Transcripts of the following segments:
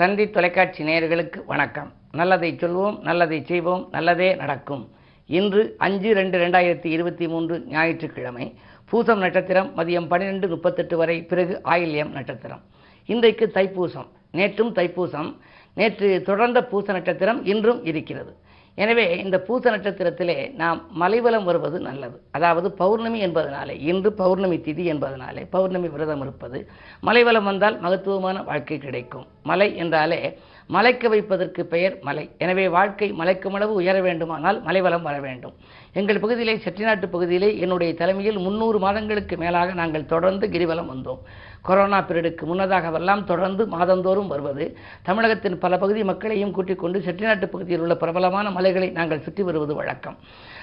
தந்தி தொலைக்காட்சி நேயர்களுக்கு வணக்கம். நல்லதை சொல்வோம் நல்லதை செய்வோம் நல்லதே நடக்கும். இன்று அஞ்சு ரெண்டு ரெண்டாயிரத்தி இருபத்தி மூன்று ஞாயிற்றுக்கிழமை பூசம் நட்சத்திரம் மதியம் பன்னிரெண்டு முப்பத்தெட்டு வரை பிறகு ஆயில்யம் நட்சத்திரம். இன்றைக்கு தைப்பூசம். நேற்றும் தைப்பூசம். நேற்று தொடர்ந்த பூச நட்சத்திரம் இன்றும் இருக்கிறது. எனவே இந்த பூச நட்சத்திரத்திலே நாம் மலைவலம் வருவது நல்லது. அதாவது பௌர்ணமி என்பதனாலே இன்று பௌர்ணமி திதி என்பதனாலே பௌர்ணமி விரதம் இருப்பது மலைவலம் வந்தால் மகத்துவமான வாழ்க்கை கிடைக்கும். மலை என்றாலே மலைக்க வைப்பதற்கு பெயர் மலை. எனவே வாழ்க்கை மலைக்கும் அளவு உயர வேண்டுமானால் மலைவளம் வர வேண்டும். எங்கள் பகுதியிலே செட்டிநாட்டு பகுதியிலே என்னுடைய தலைமையில் முன்னூறு மாதங்களுக்கு மேலாக நாங்கள் தொடர்ந்து கிரிவலம் வந்தோம். கொரோனா பீரியடுக்கு முன்னதாகவெல்லாம் தொடர்ந்து மாதந்தோறும் வருவது. தமிழகத்தின் பல பகுதி மக்களையும் கூட்டிக் கொண்டு செட்டிநாட்டு பகுதியில் உள்ள பிரபலமான மலைகளை நாங்கள் சுற்றி வருவது வழக்கம்.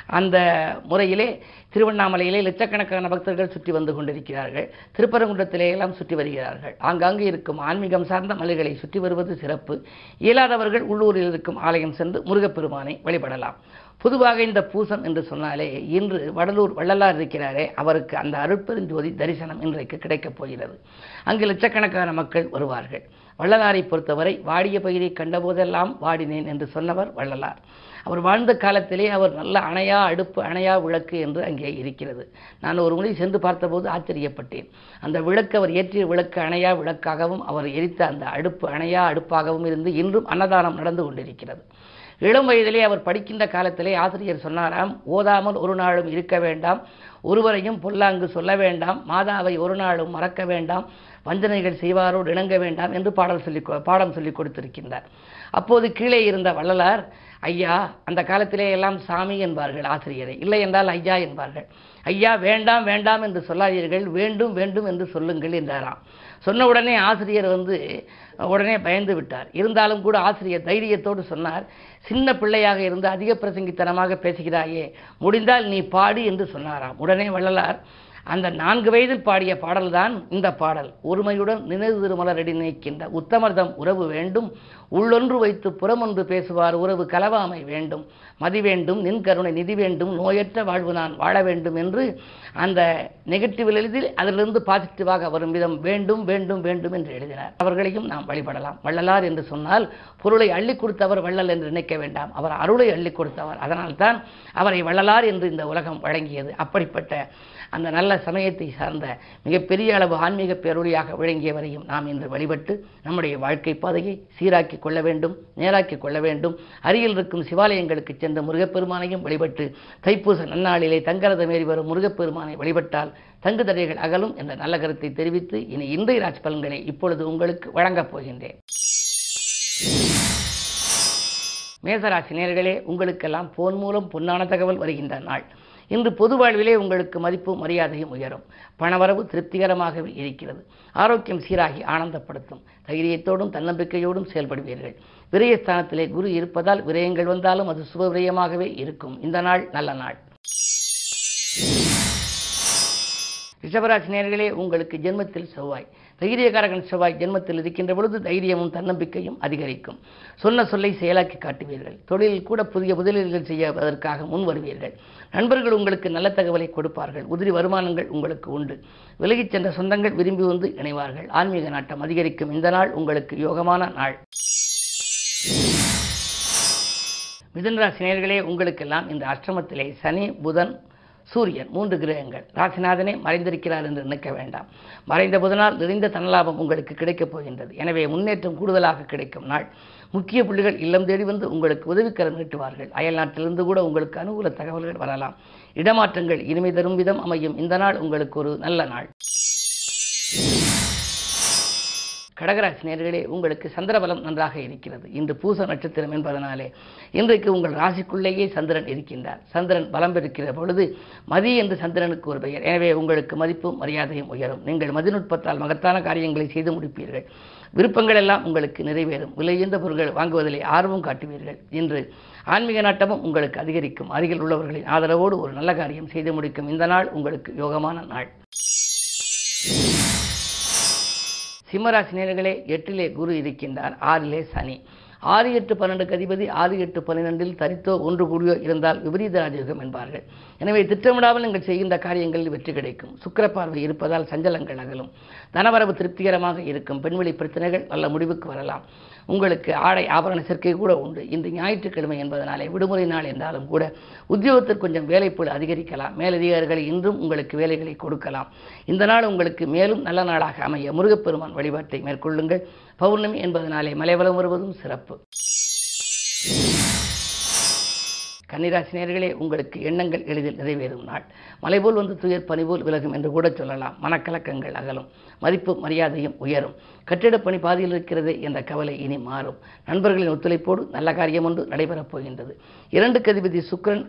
அந்த முறையிலே திருவண்ணாமலையிலே லட்சக்கணக்கான பக்தர்கள் சுற்றி வந்து கொண்டிருக்கிறார்கள். திருப்பரங்குன்றத்திலே எல்லாம் சுற்றி வருகிறார்கள். ஆங்காங்கு இருக்கும் ஆன்மீகம் சார்ந்த மலைகளை சுற்றி வருவது சிறப்பு. இயலாதவர்கள் உள்ளூரில் இருக்கும் ஆலயம் சென்று முருகப்பெருமானை வழிபடலாம். பொதுவாக இந்த பூசம் என்று சொன்னாலே இன்று வடலூர் வள்ளலார் இருக்கிறாரே அவருக்கு அந்த அருட்பெருஞ்சோதி தரிசனம் இன்றைக்கு கிடைக்கப் போகிறது. அங்கு லட்சக்கணக்கான மக்கள் வருவார்கள். வள்ளலாரை பொறுத்தவரை வாடிய பயிரை கண்டபோதெல்லாம் வாடினேன் என்று சொன்னவர் வள்ளலார். அவர் வாழ்ந்த காலத்திலே அவர் நல்ல அணையா அடுப்பு அணையா விளக்கு என்று அங்கே இருக்கிறது. நான் ஒரு முறை சென்று பார்த்தபோது ஆச்சரியப்பட்டேன். அந்த விளக்கு அவர் ஏற்றிய விளக்கு அணையா விளக்காகவும் அவர் எரித்த அந்த அடுப்பு அணையா அடுப்பாகவும் இருந்து இன்றும் அன்னதானம் நடந்து கொண்டிருக்கிறது. இளம் வயதிலே அவர் படிக்கின்ற காலத்திலே ஆசிரியர் சொன்னாராம் ஓதாமல் ஒரு நாளும் இருக்க வேண்டாம் ஒருவரையும் பொல்லாங்கு சொல்ல வேண்டாம் மாதாவை ஒரு நாளும் மறக்க வேண்டாம் வஞ்சனைகள் செய்வாரோடு இணங்க வேண்டாம் என்று பாடல் சொல்லி பாடம் சொல்லி கொடுத்திருக்கின்றார். அப்போது கீழே இருந்த வள்ளலார் ஐயா அந்த காலத்திலே எல்லாம் சாமி என்பார்கள் ஆசிரியரை. இல்லை என்றால் ஐயா என்பார்கள். ஐயா வேண்டாம் வேண்டாம் என்று சொல்லாதீர்கள். வேண்டும் வேண்டும் என்று சொல்லுங்கள் என்றாராம். சொன்ன உடனே ஆசிரியர் வந்து உடனே பயந்து விட்டார். இருந்தாலும் கூட ஆசிரியர் தைரியத்தோடு சொன்னார் சின்ன பிள்ளையாக இருந்து அதிக பிரசங்கித்தனமாக பேசுகிறாயே முடிந்தால் நீ பாடு என்று சொன்னாராம். உடனே வள்ளலார் அந்த நான்கு வயதில் பாடிய பாடல்தான் இந்த பாடல். ஒருமையுடன் நினைவு திருமலரடி நினைக்கின்ற உத்தமர்தம் உறவு வேண்டும். உள்ளொன்று வைத்து புறமொன்று பேசுவார் உறவு கலவாமை வேண்டும். மதி வேண்டும் நின் கருணை நிதி வேண்டும் நோயற்ற வாழ்வு நான் வாழ வேண்டும் என்று அந்த நெகட்டிவ் எழுதில் அதிலிருந்து பாசிட்டிவாக வரும் விதம் வேண்டும் வேண்டும் வேண்டும் என்று எழுதினார். அவர்களையும் நாம் வழிபடலாம். வள்ளலார் என்று சொன்னால் பொருளை அள்ளி கொடுத்தவர் வள்ளல் என்று நினைக்க வேண்டாம். அவர் அருளை அள்ளி கொடுத்தவர். அதனால்தான் அவரை வள்ளலார் என்று இந்த உலகம் வழங்கியது. அப்படிப்பட்ட அந்த நல்ல சமயத்தை சார்ந்த மிகப்பெரிய அளவு ஆன்மீக பேரொழியாக விளங்கியவரையும் நாம் இன்று வழிபட்டு நம்முடைய வாழ்க்கை பாதையை சீராக்கி கொள்ள வேண்டும் நேராக்கி கொள்ள வேண்டும். அருகில் இருக்கும் சிவாலயங்களுக்கு சென்ற முருகப்பெருமானையும் வழிபட்டு தைப்பூச நன்னாளிலே தங்கரதம் ஏறி வரும் முருகப்பெருமானை வழிபட்டால் தங்கு தடைகள் அகலும் என்ற நல்ல கருத்தை தெரிவித்து இனி இன்றைய ராஜ் பலன்களை இப்பொழுது உங்களுக்கு வழங்கப் போகின்றேன். மேசராசி நேர்களே உங்களுக்கெல்லாம் போன் மூலம் பொன்னான தகவல் வருகின்ற நாள். இன்று பொது வாழ்விலே உங்களுக்கு மதிப்பும் மரியாதையும் உயரும். பணவரவு திருப்திகரமாகவே இருக்கிறது. ஆரோக்கியம் சீராகி ஆனந்தப்படுத்தும். தைரியத்தோடும் தன்னம்பிக்கையோடும் செயல்படுவீர்கள். விரயஸ்தானத்திலே குரு இருப்பதால் விரயங்கள் வந்தாலும் அது சுப விரயமாகவே இருக்கும். இந்த நாள் நல்ல நாள். ரிஷபராசி நேர்களே உங்களுக்கு ஜென்மத்தில் செவ்வாய். தைரியகாரகன் செவ்வாய் ஜென்மத்தில் இருக்கின்ற பொழுது தைரியமும் தன்னம்பிக்கையும் அதிகரிக்கும். சொன்ன சொல்லை செயலாக்கி காட்டுவீர்கள். தொழிலில் கூட புதிய முதலீடுகள் செய்வதற்காக முன் வருவீர்கள். நண்பர்கள் உங்களுக்கு நல்ல தகவலை கொடுப்பார்கள். உதிரி வருமானங்கள் உங்களுக்கு உண்டு. விலகிச் சென்ற சொந்தங்கள் விரும்பி வந்து இணைவார்கள். ஆன்மீக நாட்டம் அதிகரிக்கும். இந்த நாள் உங்களுக்கு யோகமான நாள். மிதுனராசி நேர்களே உங்களுக்கெல்லாம் இந்த அஷ்டமத்திலே சனி புதன் சூரியன் மூன்று கிரகங்கள். ராசிநாதனே மறைந்திருக்கிறார் என்று நினைக்க வேண்டாம். மறைந்த புதனால் நிறைந்த தனலாபம் உங்களுக்கு கிடைக்கப் போகின்றது. எனவே முன்னேற்றம் கூடுதலாக கிடைக்கும் நாள். முக்கிய புள்ளிகள் இல்லம் தேடி வந்து உங்களுக்கு உதவிக்கரம் நீட்டுவார்கள். அயல் நாட்டிலிருந்து கூட உங்களுக்கு அனுகூல தகவல்கள் வரலாம். இடமாற்றங்கள் இனிமை தரும் விதம் அமையும். இந்த நாள் உங்களுக்கு ஒரு நல்ல நாள். கடகராசி நேர்களே உங்களுக்கு சந்திரபலம் நன்றாக இருக்கிறது. இன்று பூச நட்சத்திரம் என்பதனாலே இன்றைக்கு உங்கள் ராசிக்குள்ளேயே சந்திரன் இருக்கின்றார். சந்திரன் பலம் பெறுகிற பொழுது மதி என்று சந்திரனுக்கு ஒரு பெயர். எனவே உங்களுக்கு மதிப்பும் மரியாதையும் உயரும். நீங்கள் மதிநுட்பத்தால் மகத்தான காரியங்களை செய்து முடிப்பீர்கள். விருப்பங்கள் எல்லாம் உங்களுக்கு நிறைவேறும். விலையுந்த பொருட்கள் வாங்குவதிலே ஆர்வம் காட்டுவீர்கள். இன்று ஆன்மீக நாட்டமும் உங்களுக்கு அதிகரிக்கும். அருகில் உள்ளவர்களின் ஆதரவோடு ஒரு நல்ல காரியம் செய்து முடிக்கும். இந்த நாள் உங்களுக்கு யோகமான நாள். சிம்மராசி நேர்களே எட்டிலே குரு இருக்கின்றார். ஆறிலே சனி. ஆறு எட்டு பன்னெண்டுக்கு அதிபதி ஆறு எட்டு பன்னிரெண்டில் தரித்தோ ஒன்று கூடியோ இருந்தால் விபரீத ராஜயோகம் என்பார்கள். எனவே திட்டமிடாமல் நீங்கள் செய்கின்ற காரியங்களில் வெற்றி கிடைக்கும். சுக்கிர பார்வை இருப்பதால் சஞ்சலங்கள் அகலும். தனவரவு திருப்திகரமாக இருக்கும். பெண்வெளி பிரச்சனைகள் நல்ல முடிவுக்கு வரலாம். உங்களுக்கு ஆடை ஆபரண சேர்க்கை கூட உண்டு. இந்த ஞாயிற்றுக்கிழமை என்பதனாலே விடுமுறை நாள் என்றாலும் கூட உத்தியோகத்தில் கொஞ்சம் வேலைப்பொழு அதிகரிக்கலாம். மேலதிகாரிகள் இன்றும் உங்களுக்கு வேலைகளை கொடுக்கலாம். இந்த நாள் உங்களுக்கு மேலும் நல்ல நாளாக அமைய முருகப்பெருமான் வழிபாட்டை மேற்கொள்ளுங்கள். பௌர்ணமி என்பதனாலே மலைவலம் வருவதும் சிறப்பு. கன்னிராசினியர்களே உங்களுக்கு எண்ணங்கள் எளிதில் நிறைவேறும் நாள் மலைபோல் வந்து துயர் பணிபோல் விலகும் என்று கூட சொல்லலாம். மனக்கலக்கங்கள் அகலும். மதிப்பு மரியாதையும் உயரும். கட்டிடப் பணி பாதியில் இருக்கிறது என்ற கவலை இனி மாறும். நண்பர்களின் ஒத்துழைப்போடு நல்ல காரியம் ஒன்று நடைபெறப் போகின்றது. இரண்டு கதிபதி சுக்கிரன்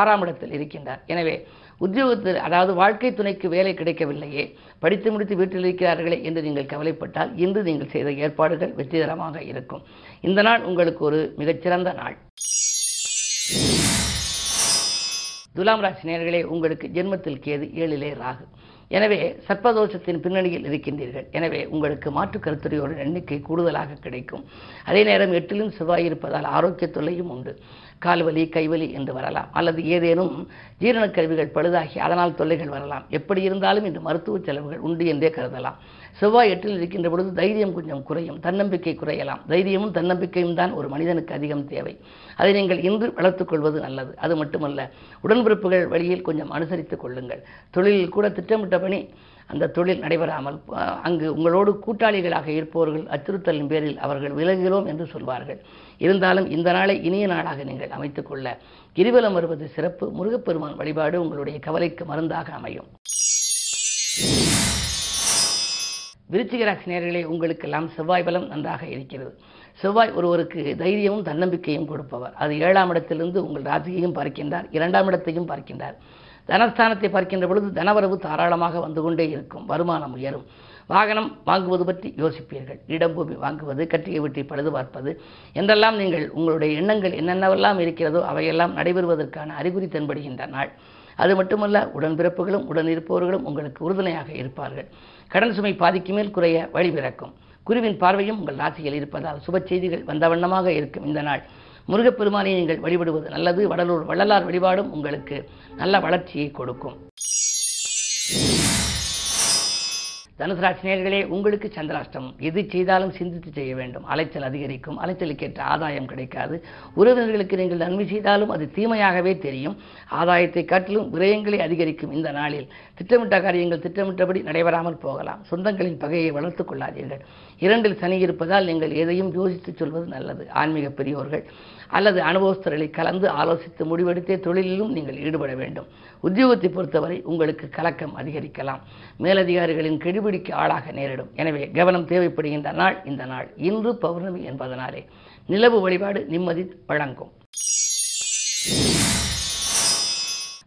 ஆறாம் இடத்தில் இருக்கின்றார். எனவே உத்தியோகத்தில் அதாவது வாழ்க்கை துணைக்கு வேலை கிடைக்கவில்லையே. படித்து முடித்து வீட்டில் இருக்கிறார்களே என்று நீங்கள் கவலைப்பட்டால் இன்று நீங்கள் செய்த ஏற்பாடுகள் வெற்றிகரமாக இருக்கும். இந்த நாள் உங்களுக்கு ஒரு மிகச்சிறந்த நாள். துலாம் ராசி நேர்களே உங்களுக்கு ஜென்மத்தில் கேது ஏழிலே ராகு. எனவே சர்ப்பதோஷத்தின் பின்னணியில் இருக்கின்றீர்கள். எனவே உங்களுக்கு மாற்று கருத்துரையோட எண்ணிக்கை கூடுதலாக கிடைக்கும். அதே நேரம் எட்டிலும் செவ்வாய் இருப்பதால் ஆரோக்கிய தொல்லையும் உண்டு. கால்வலி கைவலி என்று வரலாம். அல்லது ஏதேனும் ஜீரணக் கருவிகள் பழுதாகி அதனால் தொல்லைகள் வரலாம். எப்படி இருந்தாலும் இந்த மருத்துவ செலவுகள் உண்டு என்றே கருதலாம். செவ்வாய் எட்டில் இருக்கின்ற பொழுது தைரியம் கொஞ்சம் குறையும் தன்னம்பிக்கை குறையலாம். தைரியமும் தன்னம்பிக்கையும் தான் ஒரு மனிதனுக்கு அதிகம் தேவை. அதை நீங்கள் இன்று வளர்த்துக்கொள்வது நல்லது. அது மட்டுமல்ல உடன்பிறப்புகள் வழியில் கொஞ்சம் அனுசரித்துக் கொள்ளுங்கள். தொழிலில் கூட திட்டமிட்டபடி அந்த தொழில் நடைபெறாமல் அங்கு உங்களோடு கூட்டாளிகளாக இருப்பவர்கள் அச்சுறுத்தலின் பேரில் அவர்கள் விலகிறோம் என்று சொல்வார்கள். இருந்தாலும் இந்த நாளை இனிய நாளாக நீங்கள் அமைத்துக்கொள்ள கிரிவலம் வருவது சிறப்பு. முருகப்பெருமான் வழிபாடு உங்களுடைய கவலைக்கு மருந்தாக அமையும். விருச்சிகராசி நேர்களே உங்களுக்கெல்லாம் செவ்வாய் பலம் நன்றாக இருக்கிறது. செவ்வாய் ஒருவருக்கு தைரியமும் தன்னம்பிக்கையும் கொடுப்பவர். அது ஏழாம் இடத்திலிருந்து உங்கள் ராசியையும் பார்க்கின்றார் இரண்டாம் இடத்தையும் பார்க்கின்றார். தனஸ்தானத்தை பார்க்கின்ற பொழுது தனவரவு தாராளமாக வந்து கொண்டே இருக்கும் வருமானம் உயரும். வாகனம் வாங்குவது பற்றி யோசிப்பீர்கள் இடம் பூமி வாங்குவது கட்டிய வீட்டை பழுது பார்ப்பது. என்றெல்லாம் நீங்கள் உங்களுடைய எண்ணங்கள் என்னென்னவெல்லாம் இருக்கிறதோ அவையெல்லாம் நடைபெறுவதற்கான அறிகுறி தென்படுகின்ற நாள். அது மட்டுமல்ல உடன்பிறப்புகளும் உடன் இருப்பவர்களும் உங்களுக்கு உறுதுணையாக இருப்பார்கள். கடன் சுமை பாதிக்கு மேல் குறைய வழி பிறக்கும். குருவின் பார்வையும் உங்கள் ராசியில் இருப்பதால் சுப செய்திகள் வந்த வண்ணமாக இருக்கும் இந்த நாள். முருகப்பெருமானை நீங்கள் வழிபடுவது நல்லது. வடலூர் வள்ளலார் வழிபாடும் உங்களுக்கு நல்ல வளர்ச்சியை கொடுக்கும். தனுசு ராசி உங்களுக்கு சந்திராஷ்டமம். எது செய்தாலும் சிந்தித்து செய்ய வேண்டும். அலைச்சல் அதிகரிக்கும். அலைச்சலுக்கேற்ற ஆதாயம் கிடைக்காது. உறவினர்களுக்கு நீங்கள் நன்மை செய்தாலும் அது தீமையாகவே தெரியும். ஆதாயத்தை காட்டிலும் விரயங்களை அதிகரிக்கும் இந்த நாளில். திட்டமிட்ட காரியங்கள் திட்டமிட்டபடி நடைபெறாமல் போகலாம். சொந்தங்களின் பகையை வளர்த்துக் கொள்ளாதீர்கள். இரண்டில் சனி இருப்பதால் நீங்கள் எதையும் யோசித்து சொல்வது நல்லது. ஆன்மீக பெரியோர்கள் அல்லது அனுபவஸ்தர்களை கலந்து ஆலோசித்து முடிவெடுத்தே தொழிலிலும் நீங்கள் ஈடுபட வேண்டும். உத்தியோகத்தை பொறுத்தவரை உங்களுக்கு கலக்கம் அதிகரிக்கலாம். மேலதிகாரிகளின் கெடுபிடிக்கு ஆளாக நேரிடும். எனவே கவனம் தேவைப்படுகின்ற நாள் இந்த நாள். இன்று பௌர்ணமி என்பதனாலே நிலவு வழிபாடு நிம்மதி வழங்கும்.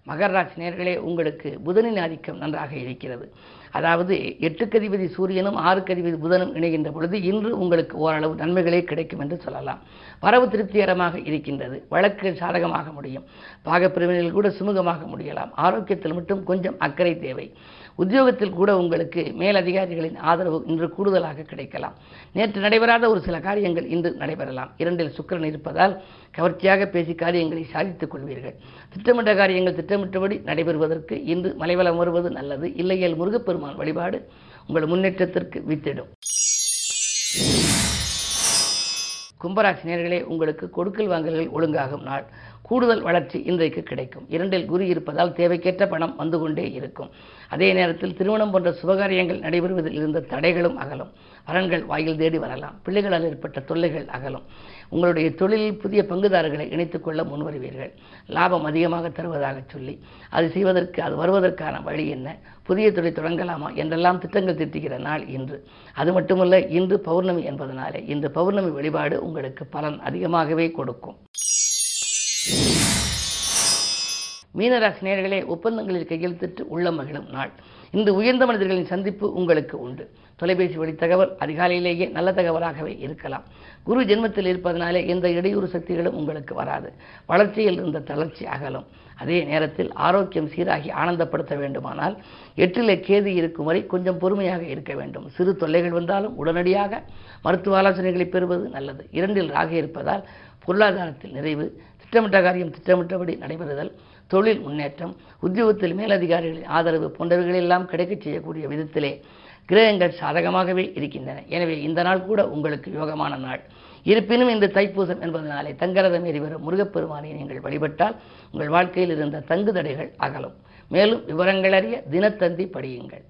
மகர நேர்களே உங்களுக்கு புதனின் ஆதிக்கம் நன்றாக இருக்கிறது. அதாவது எட்டுக்கதிபதி சூரியனும் ஆறுக்கதிபதி புதனும் இணைகின்ற பொழுது இன்று உங்களுக்கு ஓரளவு நன்மைகளே கிடைக்கும் என்று சொல்லலாம். வரவு திருப்திகரமாக இருக்கின்றது. வழக்கு சாதகமாக முடியும். பாகப்பிரிவினையில் கூட சுமூகமாக முடியலாம். ஆரோக்கியத்தில் மட்டும் கொஞ்சம் அக்கறை தேவை. உத்தியோகத்தில் கூட உங்களுக்கு மேலதிகாரிகளின் ஆதரவு இன்று கூடுதலாக கிடைக்கலாம். நேற்று நடைபெறாத ஒரு சில காரியங்கள் இன்று நடைபெறலாம். இரண்டில் சுக்கிரன் இருப்பதால் கவர்ச்சியாக பேசி காரியங்களை சாதித்துக் கொள்வீர்கள். திட்டமிட்ட காரியங்கள் திட்டமிட்டபடி நடைபெறுவதற்கு இன்று மலைவலம் வருவது நல்லது. இல்லையேல் முருகப்பெருமான் வழிபாடு உங்கள் முன்னேற்றத்திற்கு வித்திடும். கும்பராசி நேர்களே உங்களுக்கு கொடுக்கல் வாங்கல்கள் ஒழுங்காகும் நாள். கூடுதல் வளர்ச்சி இன்றைக்கு கிடைக்கும். இரண்டில் குரு இருப்பதால் தேவைக்கேற்ற பணம் வந்து கொண்டே இருக்கும். அதே நேரத்தில் திருமணம் போன்ற சுபகாரியங்கள் நடைபெறுவதில் இருந்த தடைகளும் அகலும். வரன்கள் வாயில் தேடி வரலாம். பிள்ளைகளால் ஏற்பட்ட தொல்லைகள் அகலும். உங்களுடைய தொழிலில் புதிய பங்குதாரர்களை இணைத்துக் கொள்ள முன்வருவீர்கள். லாபம் அதிகமாக தருவதாக சொல்லி அது செய்வதற்கு அது வருவதற்கான வழி என்ன? புதிய தொழில் தொடங்கலாமா? என்றெல்லாம் திட்டங்கள் திட்டுகிற நாள் இன்று. அது மட்டுமல்ல இன்று பௌர்ணமி என்பதனாலே இந்த பௌர்ணமி வழிபாடு உங்களுக்கு பலன் அதிகமாகவே கொடுக்கும். மீனராசி நேயர்களே ஒப்பந்தங்களில் கையெழுத்திட்டு உள்ளம் மகிழும் நாள். இந்த உயர்ந்த மனிதர்களின் சந்திப்பு உங்களுக்கு உண்டு. தொலைபேசி வழி தகவல் அதிகாலையிலேயே நல்ல தகவலாகவே இருக்கலாம். குரு ஜென்மத்தில் இருப்பதனாலே எந்த இடையூறு சக்திகளும் உங்களுக்கு வராது. வளர்ச்சியில் இருந்த தளர்ச்சி அகலும். அதே நேரத்தில் ஆரோக்கியம் சீராகி ஆனந்தப்படுத்த வேண்டுமானால் எட்டிலே கேது இருக்கும் வரை கொஞ்சம் பொறுமையாக இருக்க வேண்டும். சிறு தொல்லைகள் வந்தாலும் உடனடியாக மருத்துவ ஆலோசனைகளை பெறுவது நல்லது. இரண்டில் ராக இருப்பதால் பொருளாதாரத்தில் நிறைவு திட்டமிட்ட காரியம் திட்டமிட்டபடி நடைபெறுதல் தொழில் முன்னேற்றம் உத்தியோகத்தில் மேலதிகாரிகளின் ஆதரவு போன்றவைகளெல்லாம் கிடைக்கச் செய்யக்கூடிய விதத்திலே கிரகங்கள் சாதகமாகவே இருக்கின்றன. எனவே இந்த நாள் கூட உங்களுக்கு யோகமான நாள். இருப்பினும் இந்த தைப்பூசம் என்பதனாலே தங்கரதம் எரிவரும் முருகப்பெருமானை நீங்கள் வழிபட்டால் உங்கள் வாழ்க்கையில் இருந்த தங்கு தடைகள் அகலும். மேலும் விவரங்கள் அறிய தினத்தந்தி படியுங்கள்.